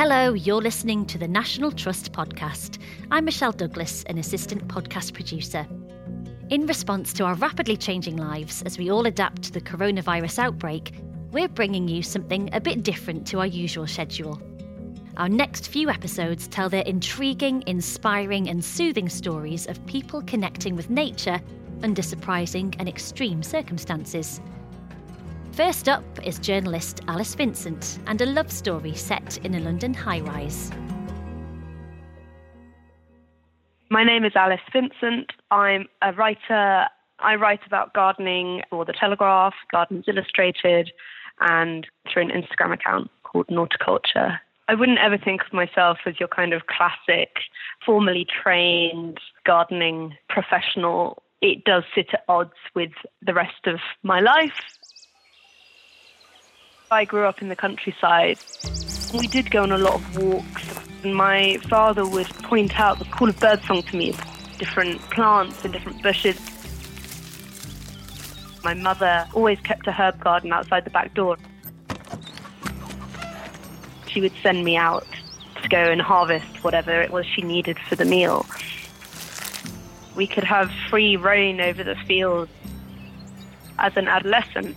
Hello, you're listening to the National Trust podcast. I'm Michelle Douglas, an assistant podcast producer. In response to our rapidly changing lives as we all adapt to the coronavirus outbreak, we're bringing you something a bit different to our usual schedule. Our next few episodes tell their intriguing, inspiring, and soothing stories of people connecting with nature under surprising and extreme circumstances. First up is journalist Alice Vincent and a love story set in a London high rise. My name is Alice Vincent. I'm a writer. I write about gardening for The Telegraph, Gardens Illustrated, and through an Instagram account called Noughticulture. I wouldn't ever think of myself as your kind of classic, formally trained gardening professional. It does sit at odds with the rest of my life I grew up in the countryside. We did go on a lot of walks. And my father would point out the call of birdsong to me, different plants and different bushes. My mother always kept a herb garden outside the back door. She would send me out to go and harvest whatever it was she needed for the meal. We could have free reign over the fields as an adolescent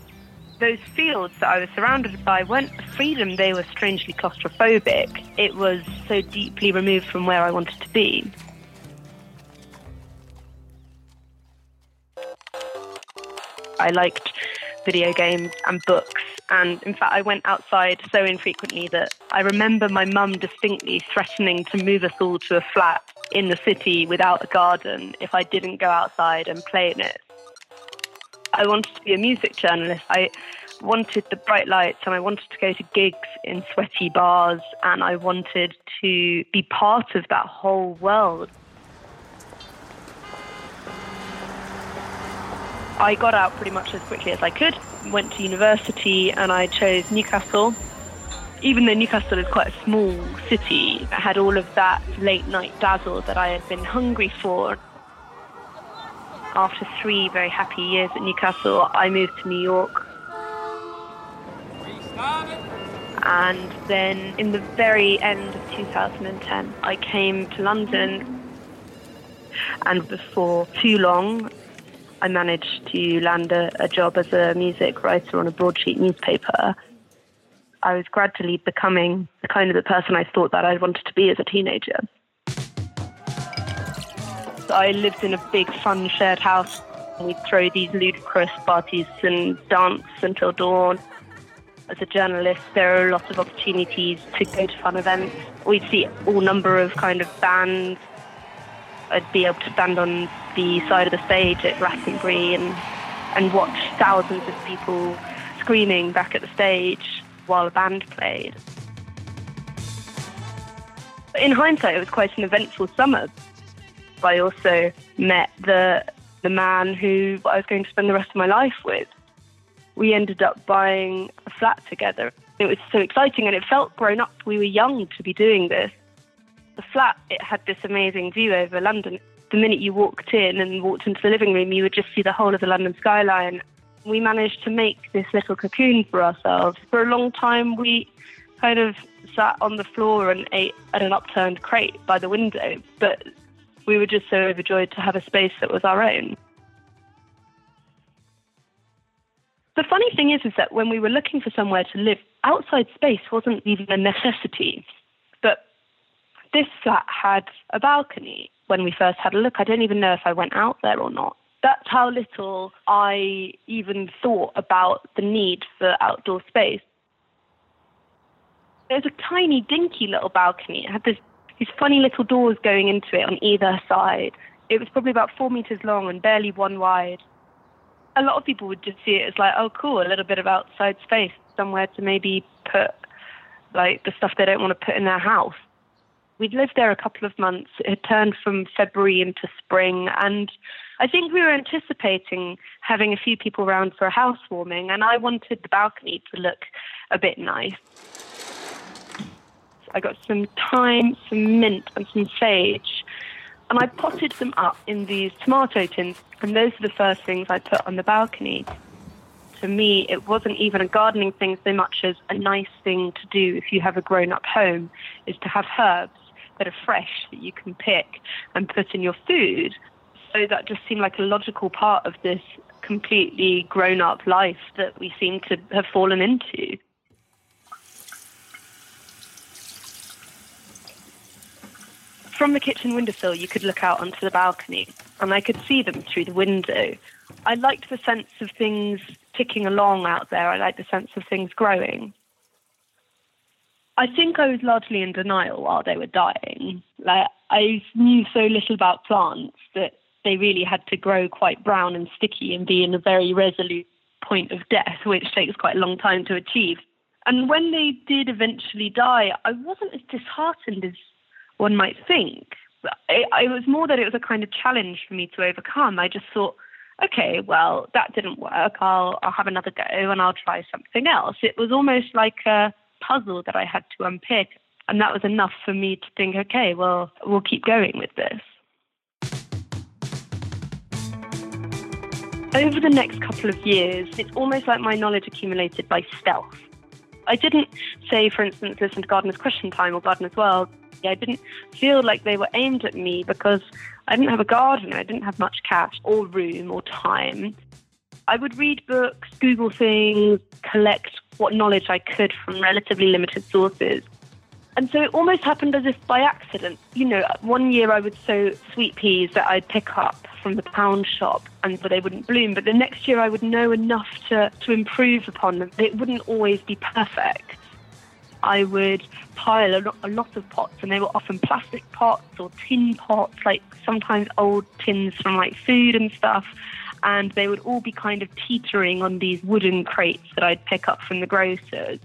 those fields that I was surrounded by weren't freedom, they were strangely claustrophobic. It was so deeply removed from where I wanted to be. I liked video games and books. And in fact, I went outside so infrequently that I remember my mum distinctly threatening to move us all to a flat in the city without a garden if I didn't go outside and play in it. I wanted to be a music journalist. I wanted the bright lights and I wanted to go to gigs in sweaty bars and I wanted to be part of that whole world. I got out pretty much as quickly as I could, went to university and I chose Newcastle. Even though Newcastle is quite a small city, it had all of that late night dazzle that I had been hungry for after three very happy years at Newcastle, I moved to New York. And then in the very end of 2010, I came to London. And before too long, I managed to land a, a job as a music writer on a broadsheet newspaper. I was gradually becoming the kind of the person I thought that I wanted to be as a teenager. I lived in a big, fun shared house. We'd throw these ludicrous parties and dance until dawn. As a journalist, there are lots of opportunities to go to fun events. We'd see all number of kind of bands. I'd be able to stand on the side of the stage at Glastonbury and, and watch thousands of people screaming back at the stage while a band played. In hindsight, it was quite an eventful summer I also met the the man who I was going to spend the rest of my life with. We ended up buying a flat together. It was so exciting and it felt grown up. We were young to be doing this. The flat, it had this amazing view over London. The minute you walked in and walked into the living room, you would just see the whole of the London skyline. We managed to make this little cocoon for ourselves. For a long time, we kind of sat on the floor and ate at an upturned crate by the window. But we were just so overjoyed to have a space that was our own. The funny thing is, is that when we were looking for somewhere to live, outside space wasn't even a necessity. But this flat had a balcony. When we first had a look, I don't even know if I went out there or not. That's how little I even thought about the need for outdoor space. There's a tiny, dinky little balcony. It had this these funny little doors going into it on either side. It was probably about four meters long and barely one wide. A lot of people would just see it as like, oh, cool, a little bit of outside space, somewhere to maybe put like the stuff they don't want to put in their house. We'd lived there a couple of months. It had turned from February into spring, and I think we were anticipating having a few people around for a housewarming, and I wanted the balcony to look a bit nice. I got some thyme, some mint, and some sage. And I potted them up in these tomato tins. And those are the first things I put on the balcony. for me, it wasn't even a gardening thing so much as a nice thing to do if you have a grown up home, is to have herbs that are fresh that you can pick and put in your food. So that just seemed like a logical part of this completely grown up life that we seem to have fallen into. From the kitchen windowsill, you could look out onto the balcony, and I could see them through the window. I liked the sense of things ticking along out there. I liked the sense of things growing. I think I was largely in denial while they were dying. Like I knew so little about plants that they really had to grow quite brown and sticky and be in a very resolute point of death, which takes quite a long time to achieve. And when they did eventually die, I wasn't as disheartened as one might think. It, it was more that it was a kind of challenge for me to overcome. I just thought, okay, well, that didn't work. I'll, I'll have another go and I'll try something else. It was almost like a puzzle that I had to unpick. And that was enough for me to think, okay, well, we'll keep going with this. Over the next couple of years, it's almost like my knowledge accumulated by stealth. I didn't say, for instance, listen to Gardener's Question Time or Gardener's World. I didn't feel like they were aimed at me because I didn't have a garden. I didn't have much cash or room or time. I would read books, Google things, collect what knowledge I could from relatively limited sources. And so it almost happened as if by accident. You know, one year I would sow sweet peas that I'd pick up from the pound shop and they wouldn't bloom. But the next year I would know enough to, to improve upon them. It wouldn't always be perfect. I would pile a lot, a lot of pots, and they were often plastic pots or tin pots, like sometimes old tins from like food and stuff. And they would all be kind of teetering on these wooden crates that I'd pick up from the grocers.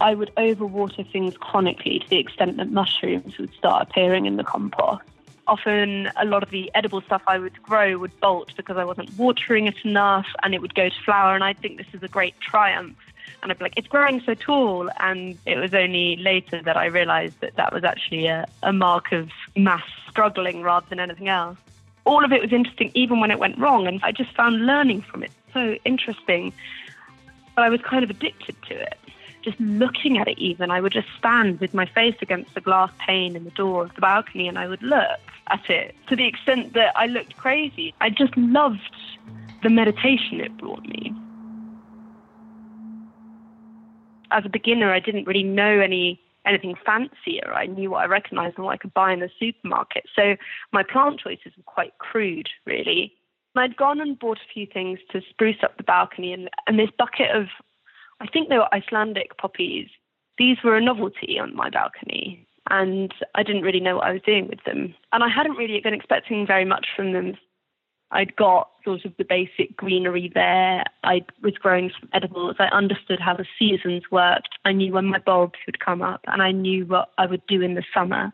I would overwater things chronically to the extent that mushrooms would start appearing in the compost. Often, a lot of the edible stuff I would grow would bolt because I wasn't watering it enough and it would go to flower. And I think this is a great triumph. And I'd be like, it's growing so tall. And it was only later that I realized that that was actually a, a mark of mass struggling rather than anything else. All of it was interesting, even when it went wrong. And I just found learning from it so interesting. But I was kind of addicted to it just looking at it even. I would just stand with my face against the glass pane in the door of the balcony and I would look at it to the extent that I looked crazy. I just loved the meditation it brought me. As a beginner, I didn't really know any anything fancier. I knew what I recognized and what I could buy in the supermarket. So my plant choices were quite crude, really. I'd gone and bought a few things to spruce up the balcony, and, and this bucket of I think they were Icelandic poppies. These were a novelty on my balcony, and I didn't really know what I was doing with them. And I hadn't really been expecting very much from them. I'd got sort of the basic greenery there. I was growing some edibles. I understood how the seasons worked. I knew when my bulbs would come up, and I knew what I would do in the summer.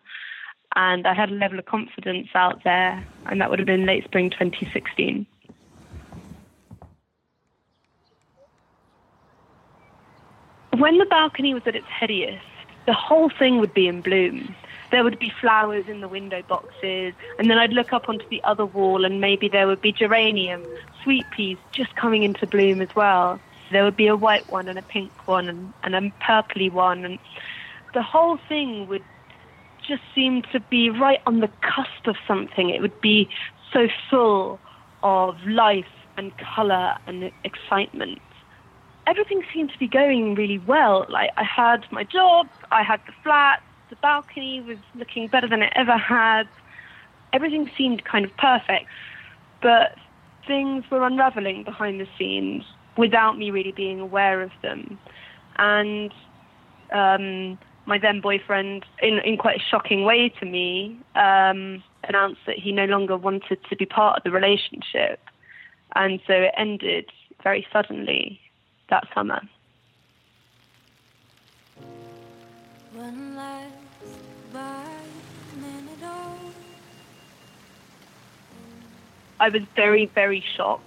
And I had a level of confidence out there, and that would have been late spring 2016. When the balcony was at its headiest, the whole thing would be in bloom. There would be flowers in the window boxes, and then I'd look up onto the other wall, and maybe there would be geranium, sweet peas just coming into bloom as well. There would be a white one and a pink one and, and a purpley one, and the whole thing would just seem to be right on the cusp of something. It would be so full of life and colour and excitement everything seemed to be going really well. Like I had my job, I had the flat, the balcony was looking better than it ever had. Everything seemed kind of perfect, but things were unraveling behind the scenes without me really being aware of them. And um, my then boyfriend, in, in quite a shocking way to me, um, announced that he no longer wanted to be part of the relationship. And so it ended very suddenly that summer. I was very, very shocked,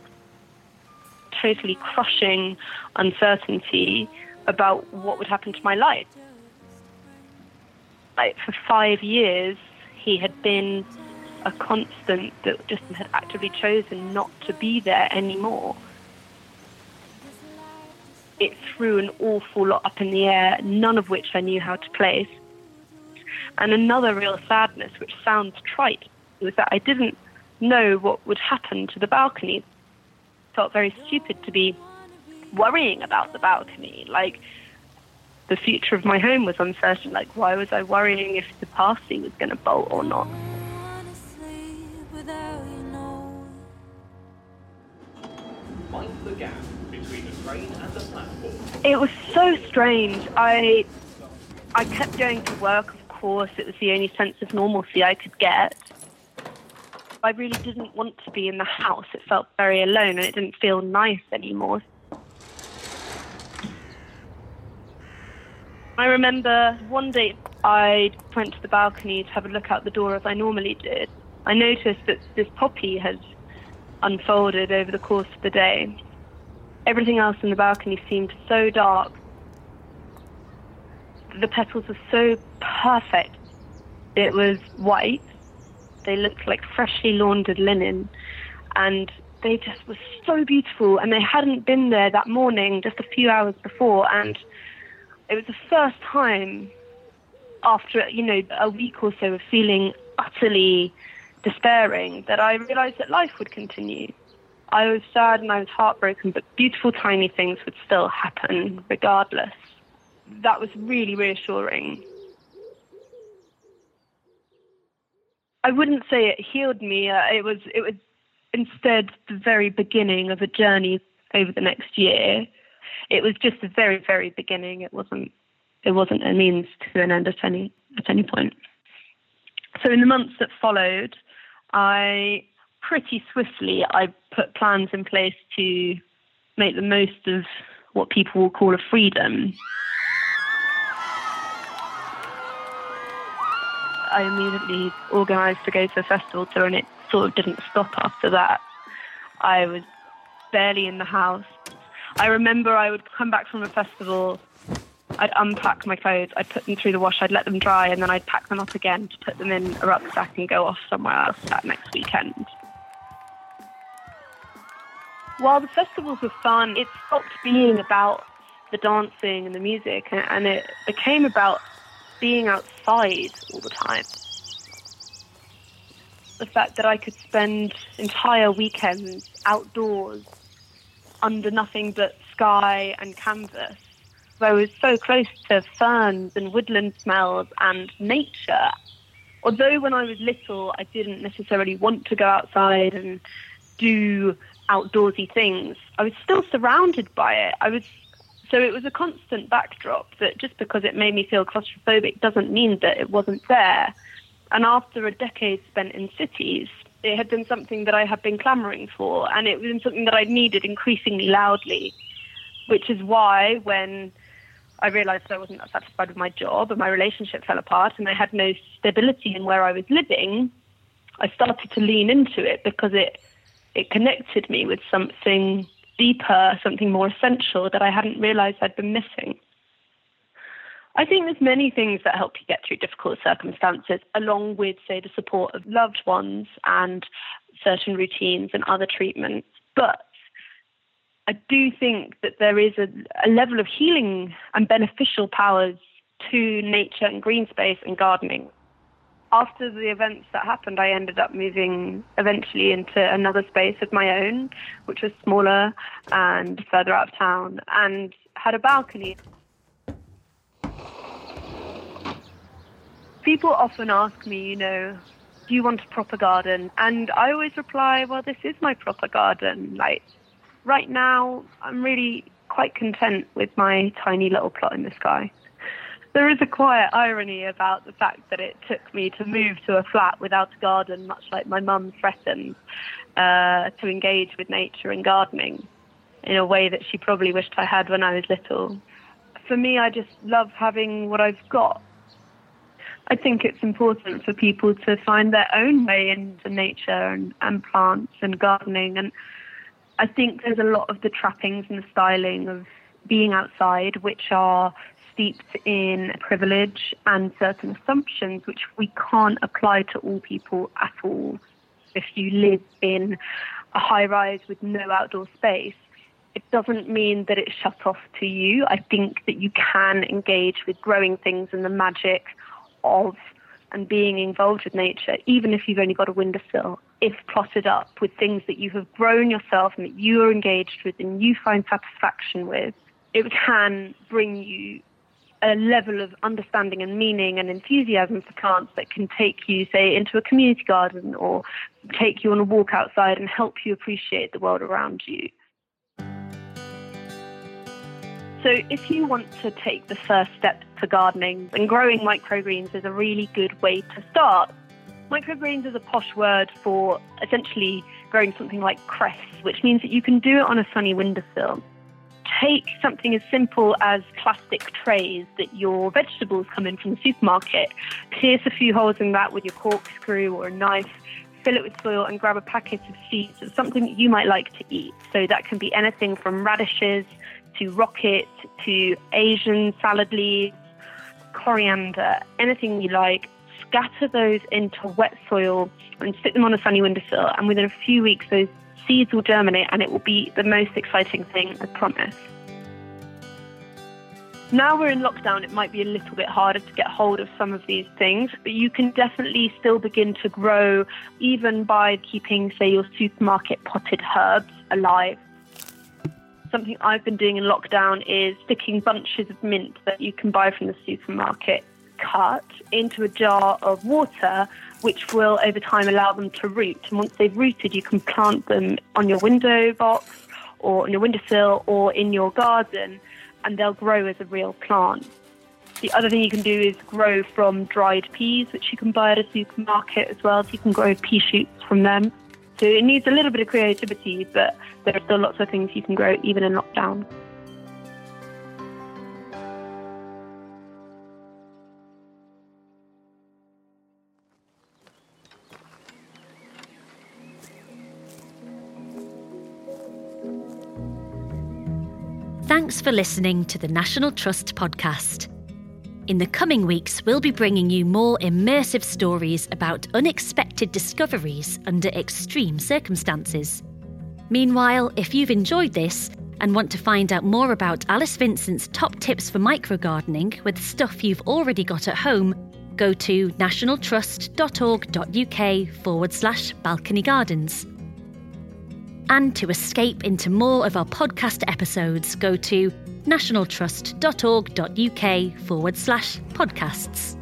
totally crushing uncertainty about what would happen to my life. Like for five years, he had been a constant that just had actively chosen not to be there anymore. It threw an awful lot up in the air, none of which I knew how to place. And another real sadness, which sounds trite, was that I didn't know what would happen to the balcony. It felt very stupid to be worrying about the balcony. Like, the future of my home was uncertain. Like, why was I worrying if the parsley was going to bolt or not? Find the gap It was so strange. I I kept going to work, of course. It was the only sense of normalcy I could get. I really didn't want to be in the house. It felt very alone and it didn't feel nice anymore. I remember one day I went to the balcony to have a look out the door as I normally did. I noticed that this poppy had unfolded over the course of the day. Everything else in the balcony seemed so dark. The petals were so perfect. It was white. They looked like freshly laundered linen. And they just were so beautiful. And they hadn't been there that morning, just a few hours before. And it was the first time after, you know, a week or so of feeling utterly despairing that I realized that life would continue. I was sad and I was heartbroken, but beautiful tiny things would still happen regardless. That was really reassuring. I wouldn't say it healed me. Uh, it was it was instead the very beginning of a journey over the next year. It was just the very very beginning. It wasn't it wasn't a means to an end at any at any point. So in the months that followed, I pretty swiftly I put plans in place to make the most of what people will call a freedom. I immediately organised to go to a festival tour, and it sort of didn't stop after that. I was barely in the house. I remember I would come back from a festival I'd unpack my clothes, I'd put them through the wash, I'd let them dry, and then I'd pack them up again to put them in a rucksack and go off somewhere else that next weekend. While the festivals were fun, it stopped being about the dancing and the music, and it became about being outside all the time. The fact that I could spend entire weekends outdoors under nothing but sky and canvas I was so close to ferns and woodland smells and nature. Although when I was little, I didn't necessarily want to go outside and do outdoorsy things, I was still surrounded by it. I was so it was a constant backdrop that just because it made me feel claustrophobic doesn't mean that it wasn't there. And after a decade spent in cities, it had been something that I had been clamoring for, and it was something that I needed increasingly loudly. Which is why when I realized I wasn't satisfied with my job and my relationship fell apart and I had no stability in where I was living, I started to lean into it because it it connected me with something deeper, something more essential that I hadn't realized I'd been missing. I think there's many things that help you get through difficult circumstances, along with, say, the support of loved ones and certain routines and other treatments. But I do think that there is a, a level of healing and beneficial powers to nature and green space and gardening. After the events that happened, I ended up moving eventually into another space of my own, which was smaller and further out of town, and had a balcony. People often ask me, you know, do you want a proper garden? And I always reply, well, this is my proper garden. Like, right now, I'm really quite content with my tiny little plot in the sky. There is a quiet irony about the fact that it took me to move to a flat without a garden, much like my mum threatened, uh, to engage with nature and gardening in a way that she probably wished I had when I was little. For me, I just love having what I've got. I think it's important for people to find their own way into nature and, and plants and gardening and I think there's a lot of the trappings and the styling of being outside, which are steeped in privilege and certain assumptions, which we can't apply to all people at all. If you live in a high rise with no outdoor space, it doesn't mean that it's shut off to you. I think that you can engage with growing things and the magic of and being involved with nature, even if you've only got a windowsill, if plotted up with things that you have grown yourself and that you are engaged with and you find satisfaction with, it can bring you a level of understanding and meaning and enthusiasm for plants that can take you, say, into a community garden or take you on a walk outside and help you appreciate the world around you. So, if you want to take the first step to gardening, then growing microgreens is a really good way to start. Microgreens is a posh word for essentially growing something like cress, which means that you can do it on a sunny windowsill. Take something as simple as plastic trays that your vegetables come in from the supermarket, pierce a few holes in that with your corkscrew or a knife, fill it with soil, and grab a packet of seeds of something that you might like to eat. So that can be anything from radishes to rocket to Asian salad leaves, coriander, anything you like. Scatter those into wet soil and stick them on a sunny windowsill. And within a few weeks, those seeds will germinate and it will be the most exciting thing, I promise. Now we're in lockdown, it might be a little bit harder to get hold of some of these things, but you can definitely still begin to grow even by keeping, say, your supermarket potted herbs alive something I've been doing in lockdown is sticking bunches of mint that you can buy from the supermarket cut into a jar of water, which will over time allow them to root. And once they've rooted, you can plant them on your window box or on your windowsill or in your garden, and they'll grow as a real plant. The other thing you can do is grow from dried peas, which you can buy at a supermarket as well. So you can grow pea shoots from them. So it needs a little bit of creativity, but there are still lots of things you can grow even in lockdown. Thanks for listening to the National Trust podcast. In the coming weeks, we'll be bringing you more immersive stories about unexpected discoveries under extreme circumstances. Meanwhile, if you've enjoyed this and want to find out more about Alice Vincent's top tips for microgardening with stuff you've already got at home, go to nationaltrust.org.uk forward slash balcony gardens. And to escape into more of our podcast episodes, go to nationaltrust.org.uk forward slash podcasts.